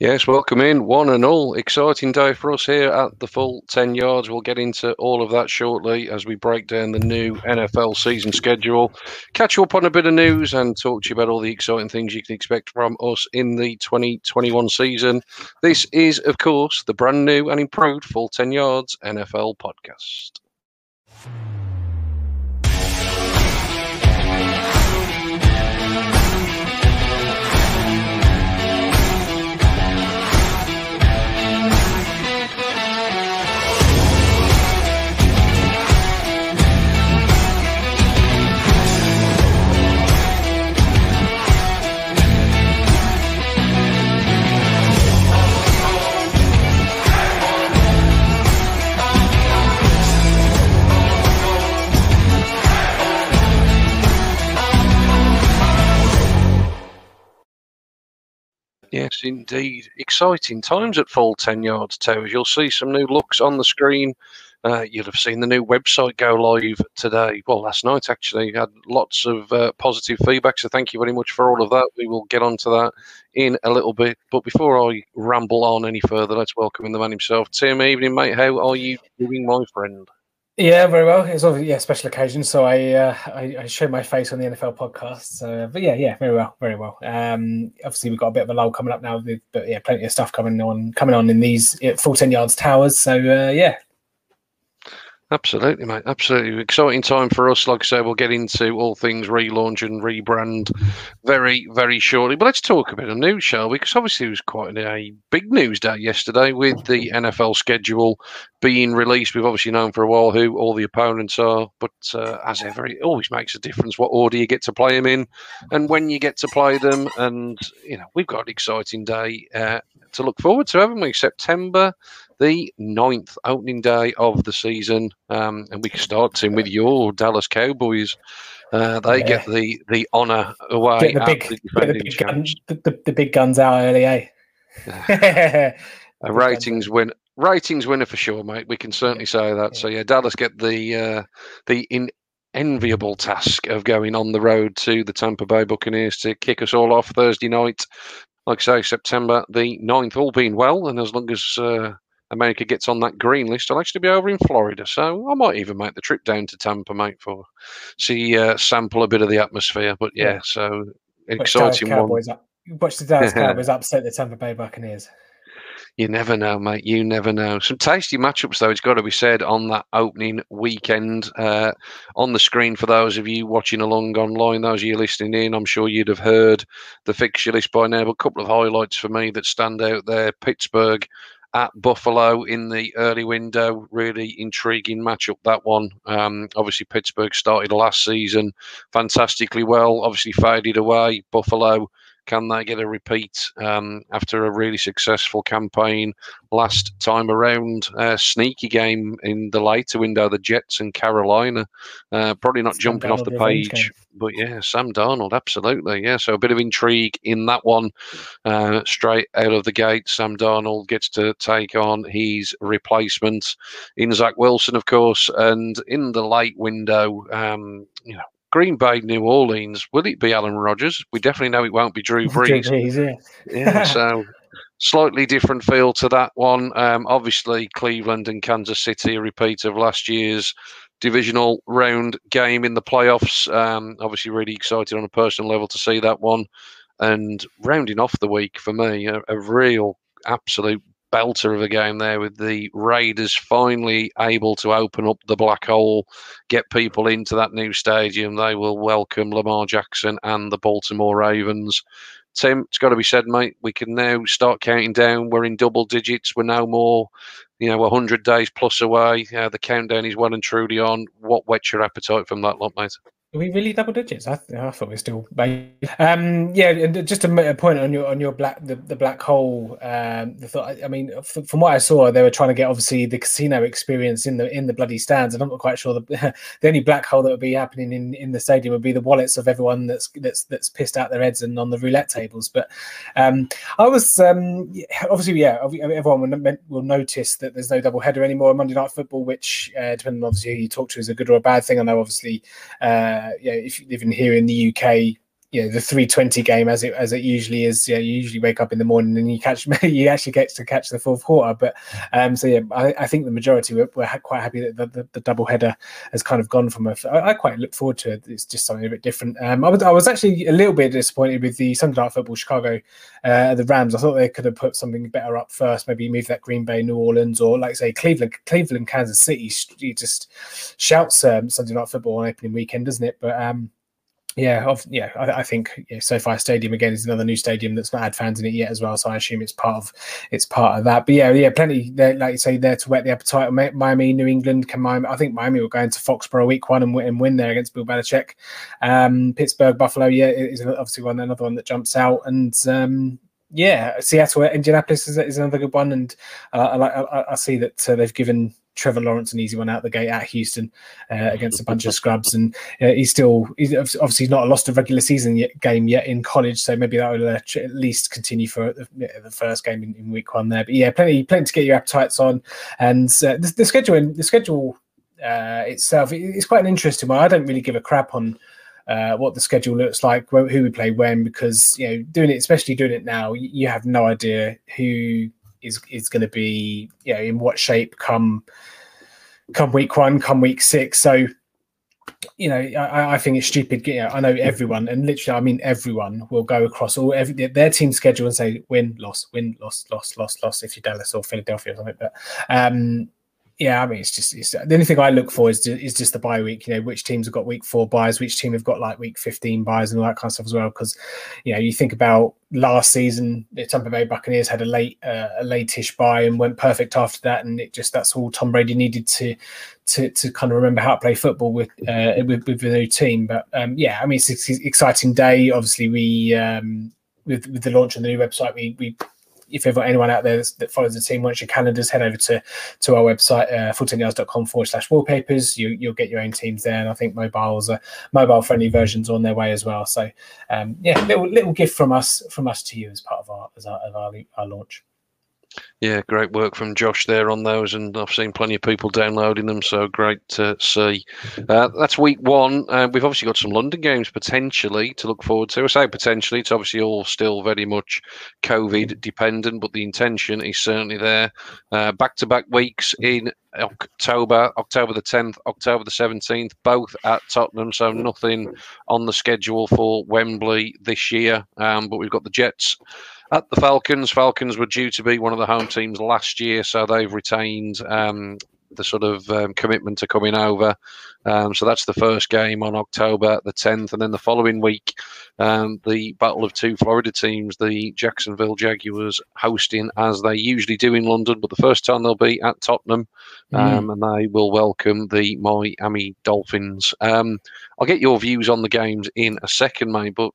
Yes, welcome in, one and all. Exciting day for us here at the full 10 yards. We'll get into all of that shortly as we break down the new NFL season schedule, catch up on a bit of news, and talk to you about all the exciting things you can expect from us in the 2021 season. This is, of course, the brand new and improved full 10 yards NFL podcast. Yes, indeed. Exciting times at full 10 yards towers. You'll see some new looks on the screen. Uh, you'll have seen the new website go live today. Well, last night actually had lots of uh, positive feedback. So thank you very much for all of that. We will get onto that in a little bit. But before I ramble on any further, let's welcome in the man himself. Tim, evening, mate. How are you doing, my friend? Yeah, very well. It's obviously yeah, special occasion, so I uh, I, I show my face on the NFL podcast. So, but yeah, yeah, very well, very well. Um, obviously we've got a bit of a lull coming up now, but yeah, plenty of stuff coming on coming on in these full ten yards towers. So uh, yeah, Absolutely, mate. Absolutely. Exciting time for us. Like I say, we'll get into all things relaunch and rebrand very, very shortly. But let's talk a bit of news, shall we? Because obviously it was quite a big news day yesterday with the NFL schedule being released. We've obviously known for a while who all the opponents are, but uh, as ever, it always makes a difference what order you get to play them in and when you get to play them. And, you know, we've got an exciting day uh, to look forward to, haven't we? September the ninth opening day of the season. Um, and we can start in with your Dallas Cowboys. Uh, they yeah. get the the honour away. Get the big, the, the, big gun, the, the, big guns out early, eh? a ratings win. Ratings winner for sure, mate. We can certainly say that. So yeah, Dallas get the uh, the in, enviable task of going on the road to the Tampa Bay Buccaneers to kick us all off Thursday night. Like I say, September the 9th, all being well, and as long as uh, America gets on that green list, I'll actually be over in Florida. So I might even make the trip down to Tampa, mate, for see uh, sample a bit of the atmosphere. But yeah, yeah. so exciting one. Watch the Dallas Cowboys upset the Tampa Bay Buccaneers. You never know, mate. You never know. Some tasty matchups, though, it's got to be said, on that opening weekend. Uh, on the screen for those of you watching along online, those of you listening in, I'm sure you'd have heard the fixture list by now. But a couple of highlights for me that stand out there Pittsburgh at Buffalo in the early window. Really intriguing matchup, that one. Um, obviously, Pittsburgh started last season fantastically well, obviously faded away. Buffalo can they get a repeat um, after a really successful campaign last time around? Uh, sneaky game in the later window, the Jets and Carolina. Uh, probably not Sam jumping Darnold off the page, but yeah, Sam Darnold, absolutely. Yeah, so a bit of intrigue in that one. Uh, straight out of the gate, Sam Darnold gets to take on his replacement in Zach Wilson, of course. And in the late window, um, you know, Green Bay, New Orleans, will it be Aaron Rodgers? We definitely know it won't be Drew Brees. Brees yeah. yeah, so slightly different feel to that one. Um, obviously, Cleveland and Kansas City, a repeat of last year's divisional round game in the playoffs. Um, obviously, really excited on a personal level to see that one. And rounding off the week for me, a, a real absolute belter of a game there with the Raiders finally able to open up the black hole, get people into that new stadium. They will welcome Lamar Jackson and the Baltimore Ravens. Tim, it's got to be said, mate, we can now start counting down. We're in double digits. We're no more, you know, 100 days plus away. Uh, the countdown is well and truly on. What whets your appetite from that lot, mate? We really double digits? I, th- I thought we are still. Um, yeah, and just a, point on your on your black the, the black hole. Um, the thought. I mean, f- from what I saw, they were trying to get obviously the casino experience in the in the bloody stands, and I'm not quite sure the the only black hole that would be happening in, in the stadium would be the wallets of everyone that's that's that's pissed out their heads and on the roulette tables. But um, I was um, obviously yeah, everyone will, will notice that there's no double header anymore on Monday Night Football, which uh, depending on obviously who you talk to is a good or a bad thing. I know obviously. Uh, Uh, yeah, if you live in here in the UK, you know the 320 game as it as it usually is. Yeah, you usually wake up in the morning and you catch you actually get to catch the fourth quarter. But um so yeah i, I think the majority were, were quite happy that the, the, the, double header has kind of gone from a I, I quite look forward to it. It's just something a bit different. Um i was i was actually a little bit disappointed with the sunday night football chicago uh the rams. I thought they could have put something better up first maybe move that green bay new orleans or like say cleveland cleveland kansas city. You just shouts um, sunday night football on opening weekend doesn't it? But um yeah, yeah, I, I think yeah, SoFi Stadium again is another new stadium that's not had fans in it yet as well. So I assume it's part of it's part of that. But yeah, yeah, plenty there, like you say, there to whet the appetite. Miami, New England, can Miami? I think Miami will go into Foxborough week one and win, and win there against Bill Belichick. Um, Pittsburgh, Buffalo, yeah, is obviously one another one that jumps out, and um, yeah, Seattle, Indianapolis is, is another good one, and uh, I, I, I see that uh, they've given Trevor Lawrence an easy one out the gate at Houston uh, against a bunch of scrubs, and uh, he's still he's obviously not lost a regular season yet, game yet in college, so maybe that will uh, at least continue for the, the first game in, in, week one there. But yeah, plenty plenty to get your appetites on, and uh, the, the schedule the schedule uh, itself is quite an interesting one. I don't really give a crap on. Uh, what the schedule looks like, who we play when, because you know, doing it, especially doing it now, you have no idea who is is going to be you know in what shape come come week one, come week six. So you know, I, I, think it's stupid. Know, I know everyone, and literally, I mean, everyone will go across all every, their team schedule and say win, loss, win, loss, loss, loss, loss. If you're Dallas or Philadelphia or something, but um, yeah, I mean, it's just it's, the only thing I look for is is just the bye week. You know, which teams have got week four buys, which team have got like week fifteen buys, and all that kind of stuff as well. Because you know, you think about last season, the Tampa Bay Buccaneers had a late uh, a lateish buy and went perfect after that, and it just that's all Tom Brady needed to to to kind of remember how to play football with uh, with, with the new team. But um, yeah, I mean, it's an exciting day. Obviously, we um, with with the launch of the new website, we we if ever anyone out there that follows the team wants your calendars, head over to to our website, uh, full10yards.com forward slash wallpapers. You, you'll get your own teams there. And I think mobiles, uh, mobile friendly versions on their way as well. So, um, yeah, little little gift from us from us to you as part of our, as our, of our, our launch. Yeah, great work from Josh there on those, and I've seen plenty of people downloading them, so great to see. Uh, that's week one. Uh, we've obviously got some London games potentially to look forward to. I say potentially, it's obviously all still very much COVID dependent, but the intention is certainly there. Back to back weeks in October, October the 10th, October the 17th, both at Tottenham. So nothing on the schedule for Wembley this year. Um, but we've got the Jets at the Falcons. Falcons were due to be one of the home teams last year, so they've retained um, the sort of um, commitment to coming over. Um, so that's the first game on October the 10th. And then the following week, um, the battle of two Florida teams, the Jacksonville Jaguars hosting as they usually do in London, but the first time they'll be at Tottenham mm. and they will welcome the Miami Dolphins. Um, I'll get your views on the games in a second, mate, but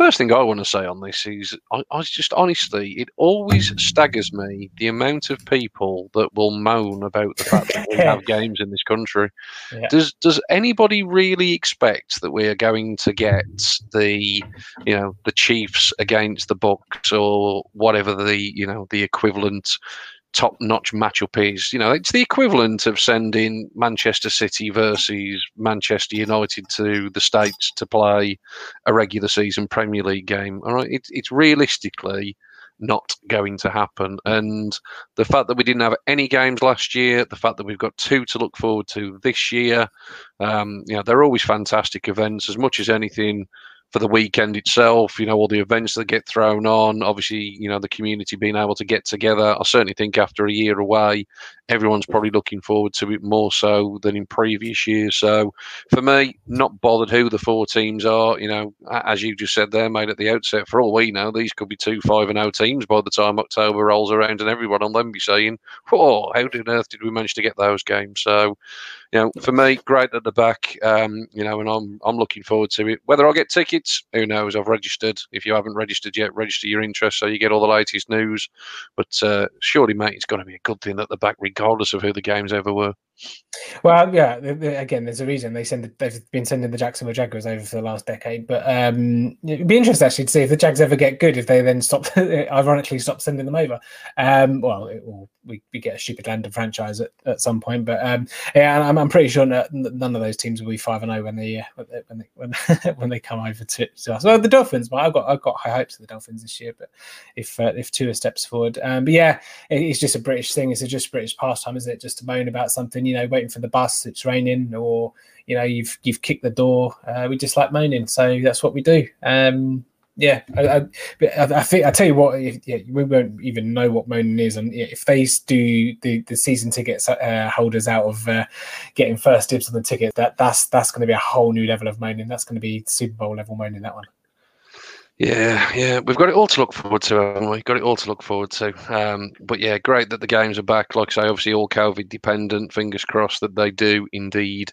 First thing I want to say on this is, I, I just honestly, it always staggers me the amount of people that will moan about the fact that we have games in this country. Yeah. Does does anybody really expect that we are going to get the, you know, the Chiefs against the Bucks or whatever the you know the equivalent top notch matchup. You know, it's the equivalent of sending Manchester City versus Manchester United to the States to play a regular season Premier League game. All right. It, it's realistically not going to happen. And the fact that we didn't have any games last year, the fact that we've got two to look forward to this year, um, you know, they're always fantastic events. As much as anything, for the weekend itself, you know, all the events that get thrown on, obviously, you know, the community being able to get together. I certainly think after a year away, everyone's probably looking forward to it more so than in previous years. So for me, not bothered who the four teams are, you know, as you just said there, made at the outset, for all we know, these could be two 5 and 0 teams by the time October rolls around and everyone on them be saying, whoa, how on earth did we manage to get those games? So, you know, for me, great at the back. Um, you know, and I'm I'm looking forward to it. Whether I get tickets, who knows? I've registered. If you haven't registered yet, register your interest so you get all the latest news. But uh, surely, mate, it's going to be a good thing at the back, regardless of who the games ever were. Well, yeah. Again, there's a reason they send. They've been sending the Jacksonville Jaguars over for the last decade. But um, it'd be interesting actually to see if the Jags ever get good. If they then stop, ironically, stop sending them over. Um, well, it, we, we get a stupid London franchise at, at some point. But um, yeah, I'm, I'm pretty sure none of those teams will be five and zero oh when they when they when, when they come over to, to us. Well, the Dolphins. But I've got I've got high hopes for the Dolphins this year. But if uh, if Tua steps forward, um, but yeah, it, it's just a British thing. It's just British pastime, isn't it? Just to moan about something, you know, waiting for the bus. It's raining, or you know, you've you've kicked the door. Uh, we just like moaning, so that's what we do. Um, yeah, I, I, I, think I tell you what, if, yeah, we won't even know what moaning is, and if they do the, the season tickets uh, holders out of uh, getting first dibs on the ticket, that that's that's going to be a whole new level of moaning. That's going to be Super Bowl level moaning. That one. Yeah, yeah, we've got it all to look forward to, haven't we? Got it all to look forward to. Um, but yeah, great that the games are back. Like I say, obviously all COVID dependent. Fingers crossed that they do indeed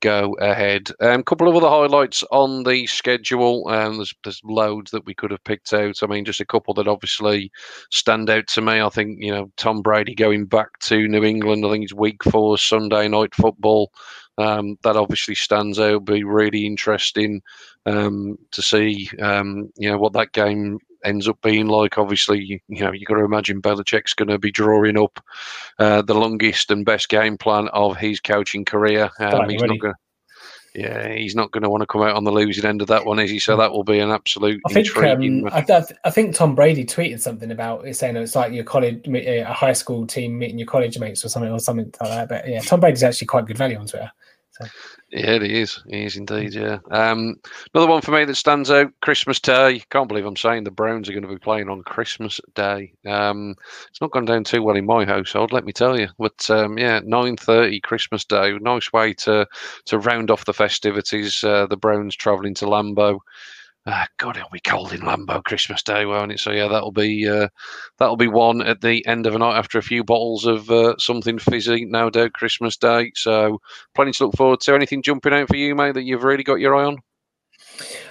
go ahead. A um, couple of other highlights on the schedule. Um, there's there's loads that we could have picked out. I mean, just a couple that obviously stand out to me. I think you know Tom Brady going back to New England. I think it's week four Sunday night football. Um, that obviously stands out. Be really interesting um, to see, um, you know, what that game ends up being like. Obviously, you, know, you got to imagine Belichick's going to be drawing up uh, the longest and best game plan of his coaching career. Um, he's not going. Yeah, he's not going to want to come out on the losing end of that one, is he? So that will be an absolute. I think um, I, I, think Tom Brady tweeted something about it saying it's like your college, a high school team meeting your college mates or something or something like that. But yeah, Tom Brady's actually quite good value on Twitter. Yeah, it is. It is indeed. Yeah. Um, another one for me that stands out: Christmas Day. Can't believe I'm saying the Browns are going to be playing on Christmas Day. Um, it's not gone down too well in my household, let me tell you. But um, yeah, 9:30 Christmas Day. Nice way to to round off the festivities. Uh, the Browns travelling to Lambeau. Uh, God, it'll be cold in Lambeau Christmas Day, won't it? So yeah, that'll be uh, that'll be one at the end of a night after a few bottles of uh, something fizzy, no doubt. Christmas Day, so plenty to look forward to. Anything jumping out for you, mate, that you've really got your eye on?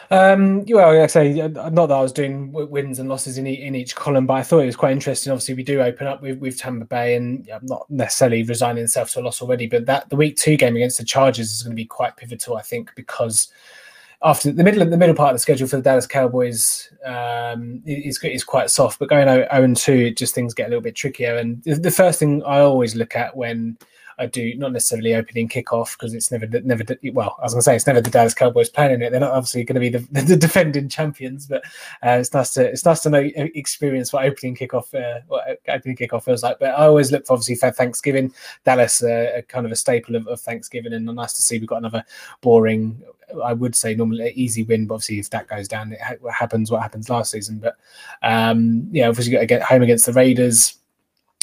Um, well, like I say, uh, not that I was doing wins and losses in, in each column, but I thought it was quite interesting. Obviously, we do open up with, with Tampa Bay, and I'm not necessarily resigning itself to a loss already, but that the week two game against the Chargers is going to be quite pivotal, I think, because after the middle of the middle part of the schedule for the Dallas Cowboys um, is is quite soft, but going 0 and 2, just things get a little bit trickier. And the first thing I always look at when I do not necessarily opening kickoff because it's never never well I was going to say it's never the Dallas Cowboys playing in it. They're not obviously going to be the, the defending champions, but uh, it's nice to it's nice to know uh, experience what opening kickoff uh, what opening kickoff feels like. But I always look for obviously for Thanksgiving. Dallas uh, kind of a staple of, of Thanksgiving, and nice to see we've got another boring I would say normally easy win, but obviously if that goes down, it ha- happens what happens last season. But um, yeah, obviously got to get home against the Raiders.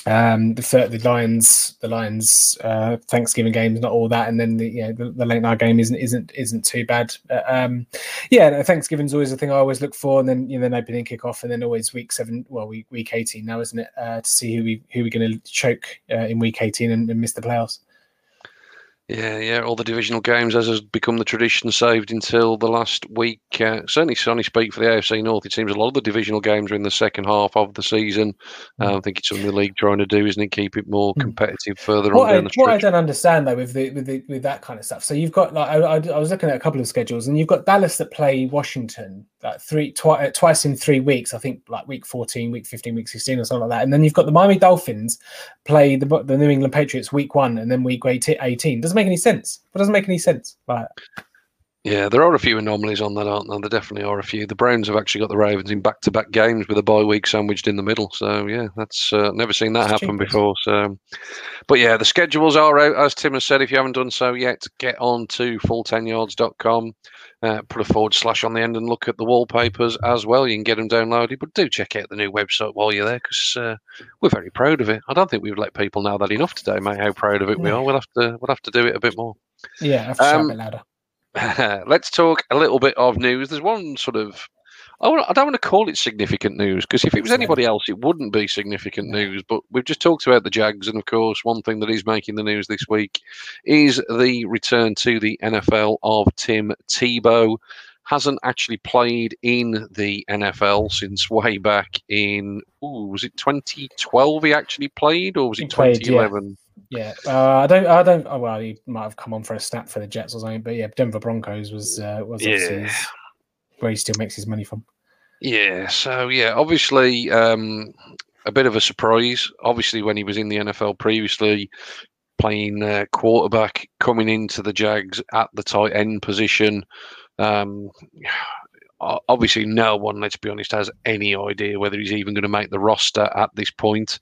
Um, the the Lions, the Lions uh, Thanksgiving game is not all that, and then the you know, the, the, late night game isn't isn't isn't too bad. But, um, yeah, Thanksgiving's always a thing I always look for, and then you know then opening kickoff, and then always week seven, well week week eighteen now, isn't it? Uh, to see who we who we're going to choke uh, in week eighteen and, and miss the playoffs. Yeah, yeah, all the divisional games, as has become the tradition, saved until the last week. Uh, certainly, Sonny speak for the AFC North. It seems a lot of the divisional games are in the second half of the season. Uh, I think it's something the league trying to do, isn't it? Keep it more hmm. competitive further what on down the stretch. What I don't understand though with the, with the, with that kind of stuff. So you've got like I, I, I was looking at a couple of schedules, and you've got Dallas that play Washington like three twi- uh, twice in three weeks. I think like week fourteen, week fifteen, week sixteen, or something like that. And then you've got the Miami Dolphins play the the New England Patriots week one, and then week eighteen. Doesn't make any sense. It doesn't make any sense. Like, yeah, there are a few anomalies on that, aren't there? There definitely are a few. The Browns have actually got the Ravens in back-to-back games with a bye week sandwiched in the middle. So yeah, that's uh, never seen that happen before. So, but yeah, the schedules are out as Tim has said. If you haven't done so yet, get on to full10yards.com. Uh, put a forward slash on the end and look at the wallpapers as well. You can get them downloaded, but do check out the new website while you're there because uh, we're very proud of it. I don't think we've let people know that enough today, mate. How proud of it we are. We'll have to we'll have to do it a bit more. Yeah, have to um, a bit louder. let's talk a little bit of news. There's one sort of I, don't want to call it significant news because if it was anybody else, it wouldn't be significant news. But we've just talked about the Jags, and of course, one thing that is making the news this week is the return to the NFL of Tim Tebow. Hasn't actually played in the NFL since way back in, ooh, was it 2012 he actually played, or was it 2011? Yeah, uh, I don't. I don't. Oh, well, he might have come on for a snap for the Jets or something. But yeah, Denver Broncos was uh, was yeah. Where he still makes his money from. Yeah. So yeah, obviously um, a bit of a surprise. Obviously, when he was in the NFL previously, playing uh, quarterback, coming into the Jags at the tight end position. Um, obviously, no one, let's be honest, has any idea whether he's even going to make the roster at this point.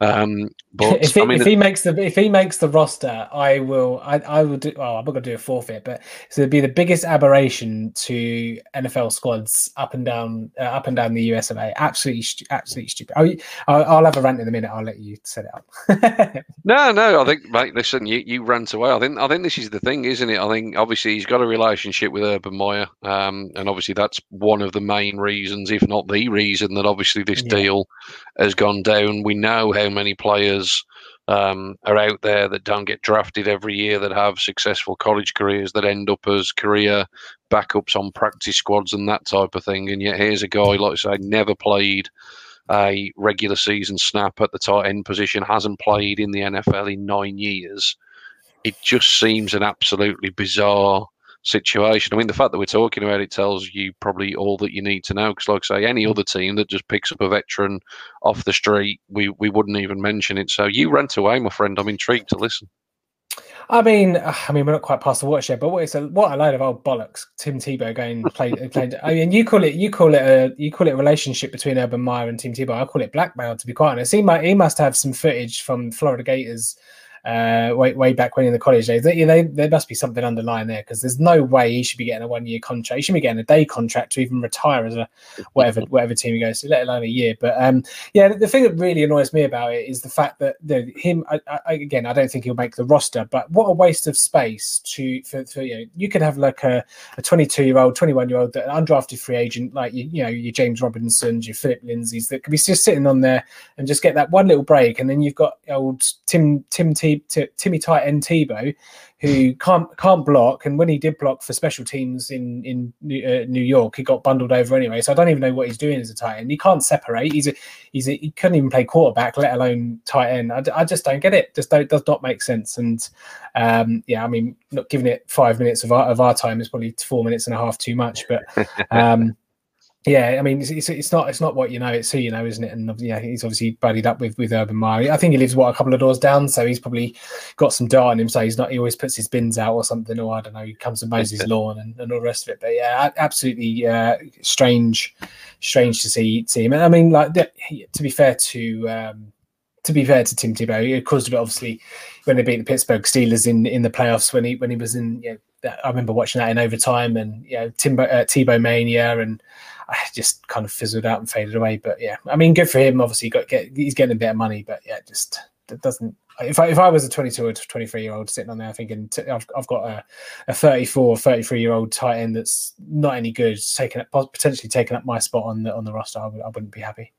Um, but if he, I mean, if he makes the if he makes the roster, I will I, I will do. Well, I'm not going to do a forfeit, but so it'd be the biggest aberration to NFL squads up and down uh, up and down the US of A. Absolutely, absolutely stupid. I'll, I'll, have a rant in a minute. I'll let you set it up. no, no, I think, mate. Listen, you you rant away. I think I think this is the thing, isn't it? I think obviously he's got a relationship with Urban Meyer, um, and obviously that's one of the main reasons, if not the reason, that obviously this yeah. deal has gone down. We know how many players um, are out there that don't get drafted every year that have successful college careers that end up as career backups on practice squads and that type of thing. And yet here's a guy, like I say, never played a regular season snap at the tight end position, hasn't played in the NFL in nine years. It just seems an absolutely bizarre situation. I mean, the fact that we're talking about it tells you probably all that you need to know. Because, like I say, any mm. other team that just picks up a veteran off the street, we we wouldn't even mention it. So you rent away, my friend. I'm intrigued to listen. I mean, I mean, we're not quite past the watch yet, but what is a what a load of old bollocks. Tim Tebow going played played. I mean, you call it you call it a you call it a relationship between Urban Meyer and Tim Tebow. I call it blackmail. To be quite honest, he might he must have some footage from Florida Gators uh, way way back when in the college days. They, they, there must be something underlying there because there's no way he should be getting a one year contract. He should be getting a day contract to even retire as a whatever whatever team he goes to, let alone a year. But um, yeah, the, the, thing that really annoys me about it is the fact that the, him I, I, again. I don't think he'll make the roster, but what a waste of space to for, for you know you could have like a, a 22 year old, 21 year old, undrafted free agent like you, you know your James Robinsons, your Phillip Lindsays that could be just sitting on there and just get that one little break, and then you've got old Tim Tim T to Timmy Tight end Tebow, who can't can't block, and when he did block for special teams in in New, uh, New York, he got bundled over anyway. So I don't even know what he's doing as a tight end. He can't separate. He's a he's a, he couldn't even play quarterback, let alone tight end. I, I just don't get it. Just don't, does not make sense. And um, yeah, I mean, not giving it five minutes of our, of our time is probably four minutes and a half too much, but. Um, yeah, I mean, it's, it's, it's not it's not what you know, it's who you know, isn't it? And yeah, he's obviously buddied up with with Urban Meyer. I think he lives what a couple of doors down, so he's probably got some dirt on him. So he's not. He always puts his bins out or something, or I don't know. He comes and mows his lawn and, and all the rest of it. But yeah, absolutely uh, strange, strange to see see him. I mean, like to be fair to. Um, to be fair to Tim Tebow, it caused a bit obviously when they beat the Pittsburgh Steelers in in the playoffs when he when he was in. You know, I remember watching that in overtime and you know Timbo, uh, Tebow mania and just kind of fizzled out and faded away. But yeah, I mean, good for him. Obviously, got get he's getting a bit of money, but yeah, just it doesn't. If I, if I was a 22 or 23 year old sitting on there thinking i have I've got a, a 34 33 year old tight end that's not any good, taking up potentially taking up my spot on the on the roster, I, I wouldn't be happy.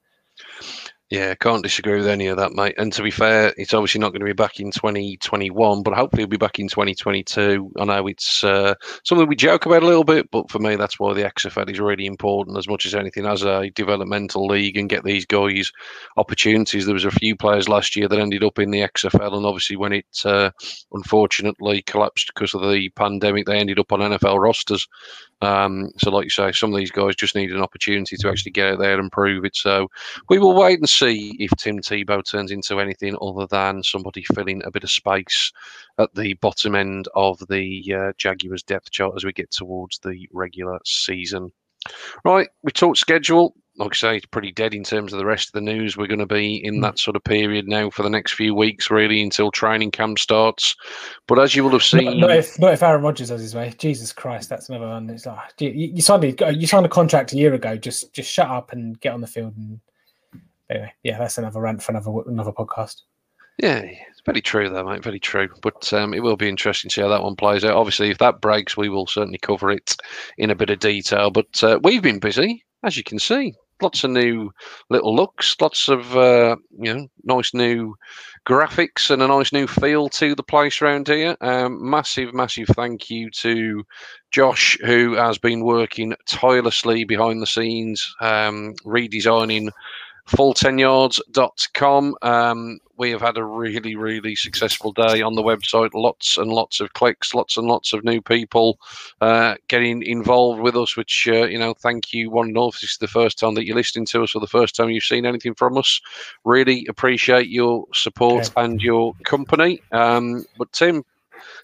Yeah, I can't disagree with any of that, mate. And to be fair, it's obviously not going to be back in 2021, but hopefully it'll be back in 2022. I know it's uh, something we joke about a little bit, but for me, that's why the XFL is really important as much as anything as a developmental league and get these guys opportunities. There was a few players last year that ended up in the XFL, and obviously when it uh, unfortunately collapsed because of the pandemic, they ended up on NFL rosters. Um, so, like you say, some of these guys just need an opportunity to actually get out there and prove it. So, we will wait and see if Tim Tebow turns into anything other than somebody filling a bit of space at the bottom end of the uh, Jaguars depth chart as we get towards the regular season. Right, we talked schedule like I say, it's pretty dead in terms of the rest of the news. We're going to be in hmm. that sort of period now for the next few weeks, really, until training camp starts. But as you will have seen, not, not if not if Aaron Rodgers has his way. Jesus Christ, that's another one. It's like you, you signed a, you signed a contract a year ago. Just just shut up and get on the field. And anyway, yeah, that's another rant for another another podcast. Yeah, it's very true, though, mate. Very true. But um, it will be interesting to see how that one plays out. Obviously, if that breaks, we will certainly cover it in a bit of detail. But uh, we've been busy, as you can see lots of new little looks, lots of uh, you know nice new graphics and a nice new feel to the place around here. Um, massive, massive thank you to Josh, who has been working tirelessly behind the scenes, um, redesigning full10yards.com. Um, we have had a really, really successful day on the website. Lots and lots of clicks, lots and lots of new people uh, getting involved with us, which, uh, you know, thank you, one and all. If this is the first time that you're listening to us or the first time you've seen anything from us, really appreciate your support okay. and your company. Um, but, Tim,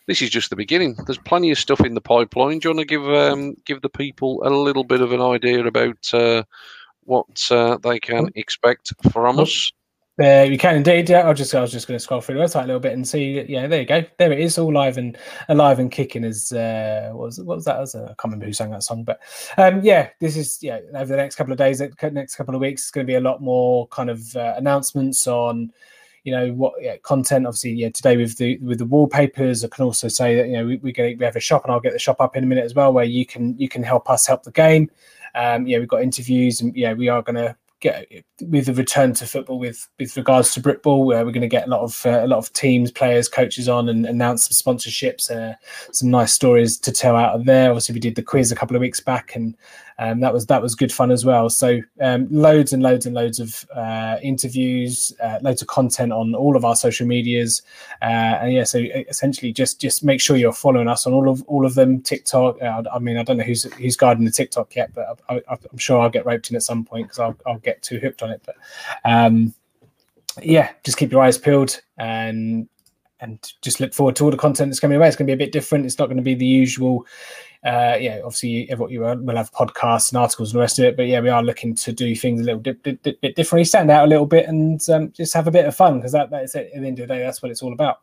this is just the beginning. There's plenty of stuff in the pipeline. Do you want to give um, give the people a little bit of an idea about uh, what uh, they can expect from us? There you can indeed. Yeah, I just I was just going to scroll through the website a little bit and see. Yeah, there you go. There it is, all live and alive and kicking. As uh, what was what was that? As a, I can't remember who sang that song, but um, yeah, this is yeah. Over the next couple of days, next couple of weeks, it's going to be a lot more kind of uh, announcements on you know what yeah, content obviously yeah today with the with the wallpapers i can also say that you know we, we get we have a shop and i'll get the shop up in a minute as well where you can you can help us help the game um yeah we've got interviews and yeah we are going to get with the return to football with with regards to Britball, where we're going to get a lot of uh, a lot of teams, players, coaches on and announce some sponsorships, uh, some nice stories to tell out of there. Obviously, we did the quiz a couple of weeks back, and um, that was that was good fun as well. So um, loads and loads and loads of uh, interviews, uh, loads of content on all of our social medias, uh, and yeah. So essentially, just just make sure you're following us on all of all of them. TikTok. Uh, I mean, I don't know who's who's guarding the TikTok yet, but I, am sure I'll get roped in at some point because I'll, I'll get too hooked on it. But um, yeah, just keep your eyes peeled and and just look forward to all the content that's coming away. It's going to be a bit different. It's not going to be the usual uh, yeah, obviously you will have podcasts and articles and the rest of it, but yeah, we are looking to do things a little bit differently, stand out a little bit, and um, just have a bit of fun because that, that is it. At the end of the day, that's what it's all about.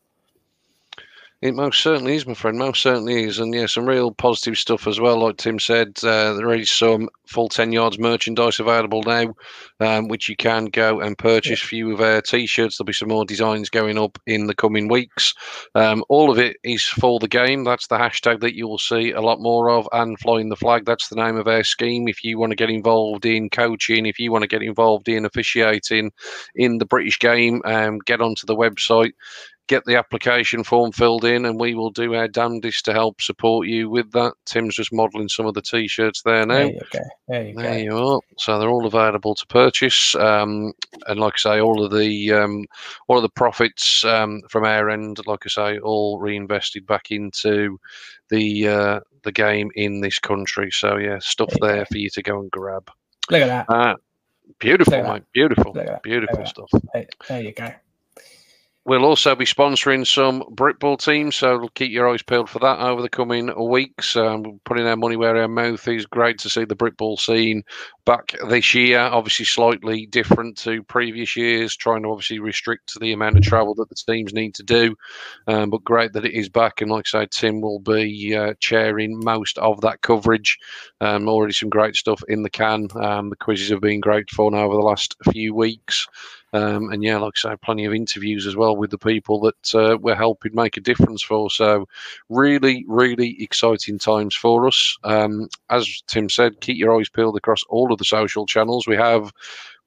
It most certainly is, my friend. Most certainly is, and yeah, some real positive stuff as well. Like Tim said, uh, there is some full ten yards merchandise available now, um, which you can go and purchase. Yeah. Few of our t-shirts. There'll be some more designs going up in the coming weeks. Um, all of it is for the game. That's the hashtag that you will see a lot more of, and flying the flag. That's the name of our scheme. If you want to get involved in coaching, if you want to get involved in officiating in the British game, um, get onto the website get the application form filled in, and we will do our damnedest to help support you with that. Tim's just modelling some of the t-shirts there now. There you go. There you, there you are. So they're all available to purchase, um, and like I say, all of the um, all of the profits um, from our end, like I say, all reinvested back into the uh, the game in this country. So yeah, stuff there, there for you to go and grab. Look at that. Uh, beautiful, mate. Beautiful, beautiful stuff. There you go. We'll also be sponsoring some Britball teams, so keep your eyes peeled for that over the coming weeks. Um, putting our money where our mouth is. Great to see the Britball scene back this year. Obviously, slightly different to previous years, trying to obviously restrict the amount of travel that the teams need to do. Um, but great that it is back, and like I say, Tim will be uh, chairing most of that coverage. Um, already some great stuff in the can. Um, the quizzes have been great fun over the last few weeks. Um, and yeah, like I say, plenty of interviews as well with the people that uh, we're helping make a difference for. So, really, really exciting times for us. Um, as Tim said, keep your eyes peeled across all of the social channels. We have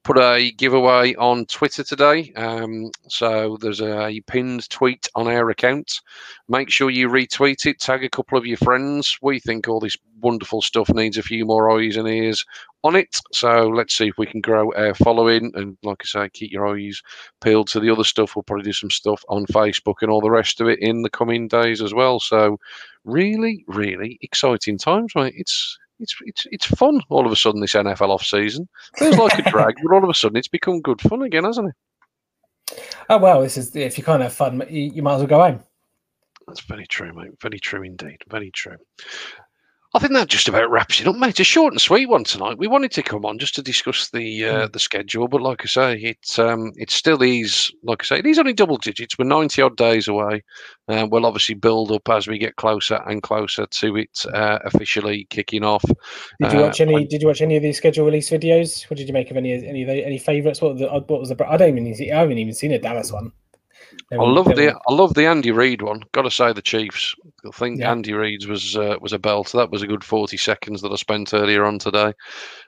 put a giveaway on Twitter today. Um, so there's a pinned tweet on our account. Make sure you retweet it, tag a couple of your friends. We think all this wonderful stuff needs a few more eyes and ears on it. So let's see if we can grow our following. And like I say, keep your eyes peeled to the other stuff. We'll probably do some stuff on Facebook and all the rest of it in the coming days as well. So really, really exciting times, mate. It's it's it's it's fun all of a sudden this NFL off season. Feels like a drag, but all of a sudden it's become good fun again, hasn't it? Oh well, this is if you can't have fun, you, you might as well go home. That's very true, mate. Very true indeed. Very true. I think that just about wraps it up, mate. A short and sweet one tonight. We wanted to come on just to discuss the uh, mm. the schedule, but like I say, it um, it still is. Like I say, it is only double digits. We're ninety odd days away. Uh, we'll obviously build up as we get closer and closer to it uh, officially kicking off. Did you watch uh, any? When, did you watch any of these schedule release videos? What did you make of any any of the, any favourites? What, the, what was the? I don't even see. I haven't even seen a Dallas one. I love the I love the Andy Reid one. Got to say the Chiefs. I think yeah. Andy Reid's was uh, was a belt. That was a good forty seconds that I spent earlier on today.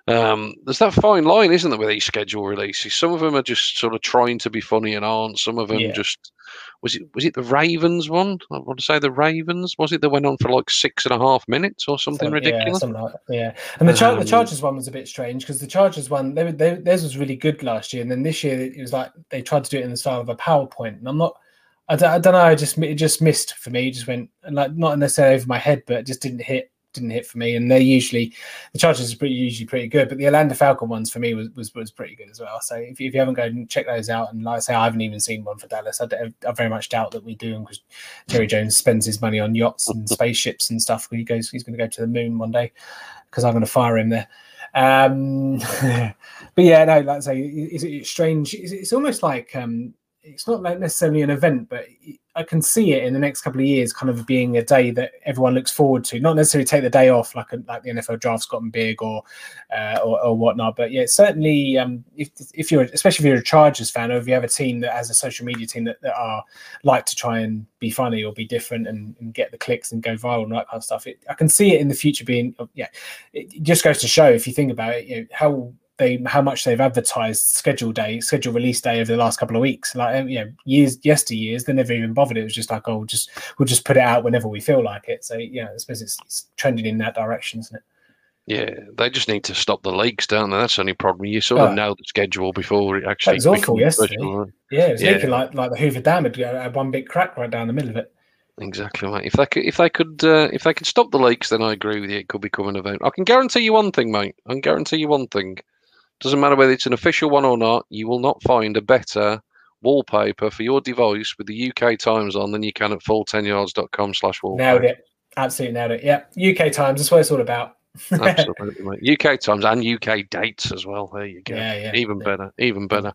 Um, there's that fine line, isn't there, with these schedule releases? Some of them are just sort of trying to be funny and aren't. Some of them yeah. just was it was it the Ravens one? I want to say the Ravens. Was it that went on for like six and a half minutes or something ridiculous? Yeah, something like yeah. And the, Char- um, the Chargers one was a bit strange because the Chargers one, they, they, theirs was really good last year, and then this year it was like they tried to do it in the style of a PowerPoint, and I'm not. I don't, don't know. I just it just missed for me. It just went like not necessarily over my head, but it just didn't hit didn't hit for me. And they're usually the Chargers are pretty usually pretty good, but the Orlando Falcon ones for me was was, was pretty good as well. So if, if you haven't gone and check those out, and like I say, I haven't even seen one for Dallas. I, I very much doubt that we do because Jerry Jones spends his money on yachts and spaceships and stuff. He goes, he's going to go to the moon one day because I'm going to fire him there. Um, but yeah, no, like I say, it's, it's strange. It's, it's almost like um, it's not like necessarily an event, but I can see it in the next couple of years, kind of being a day that everyone looks forward to. Not necessarily take the day off, like a, like the NFL draft's gotten big or uh, or, or, whatnot. But yeah, certainly, um, if if you're especially if you're a Chargers fan, or if you have a team that has a social media team that, that are like to try and be funny or be different and, and get the clicks and go viral and that kind of stuff, it, I can see it in the future being. Yeah, it just goes to show if you think about it, you know, how they how much they've advertised schedule day, schedule release day over the last couple of weeks. Like you know, years yesteryears, they never even bothered. It was just like, oh, we'll just we'll just put it out whenever we feel like it. So yeah, I suppose it's, it's trending in that direction, isn't it? Yeah, they just need to stop the leaks, don't they? That's the only problem. You sort of oh. know the schedule before it actually. That was awful yesterday. Yeah, it was yeah. looking like like the Hoover Dam had, had one big crack right down the middle of it. Exactly right. If they could, if they could, uh, if they could stop the leaks, then I agree with you. It could become an event. I can guarantee you one thing, mate. I can guarantee you one thing. Doesn't matter whether it's an official one or not, you will not find a better wallpaper for your device with the UK times on than you can at full10yards.com slash wallpaper. Nailed it. Absolutely nailed it. Yeah. UK times. That's what it's all about. Absolutely, mate. UK times and UK dates as well. There you go. Yeah, yeah, even yeah. better. Even better.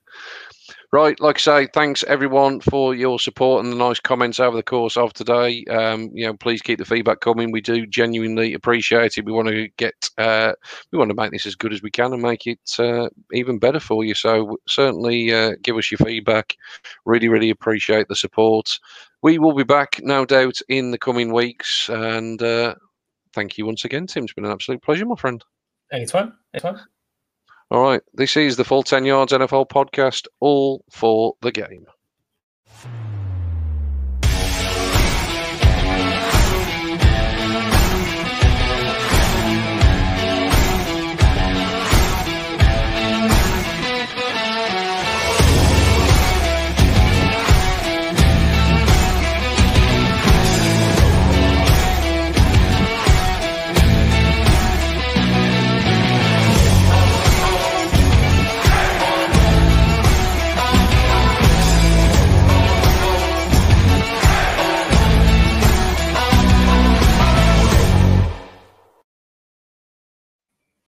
Right, like I say, thanks everyone for your support and the nice comments over the course of today. Um, you know, please keep the feedback coming. We do genuinely appreciate it. We want to get, uh, we want to make this as good as we can and make it uh, even better for you. So certainly uh, give us your feedback. Really, really appreciate the support. We will be back, no doubt, in the coming weeks. And uh, thank you once again, Tim. It's been an absolute pleasure, my friend. Anytime. Anytime. All right, this is the Full 10 Yards NFL podcast, all for the game.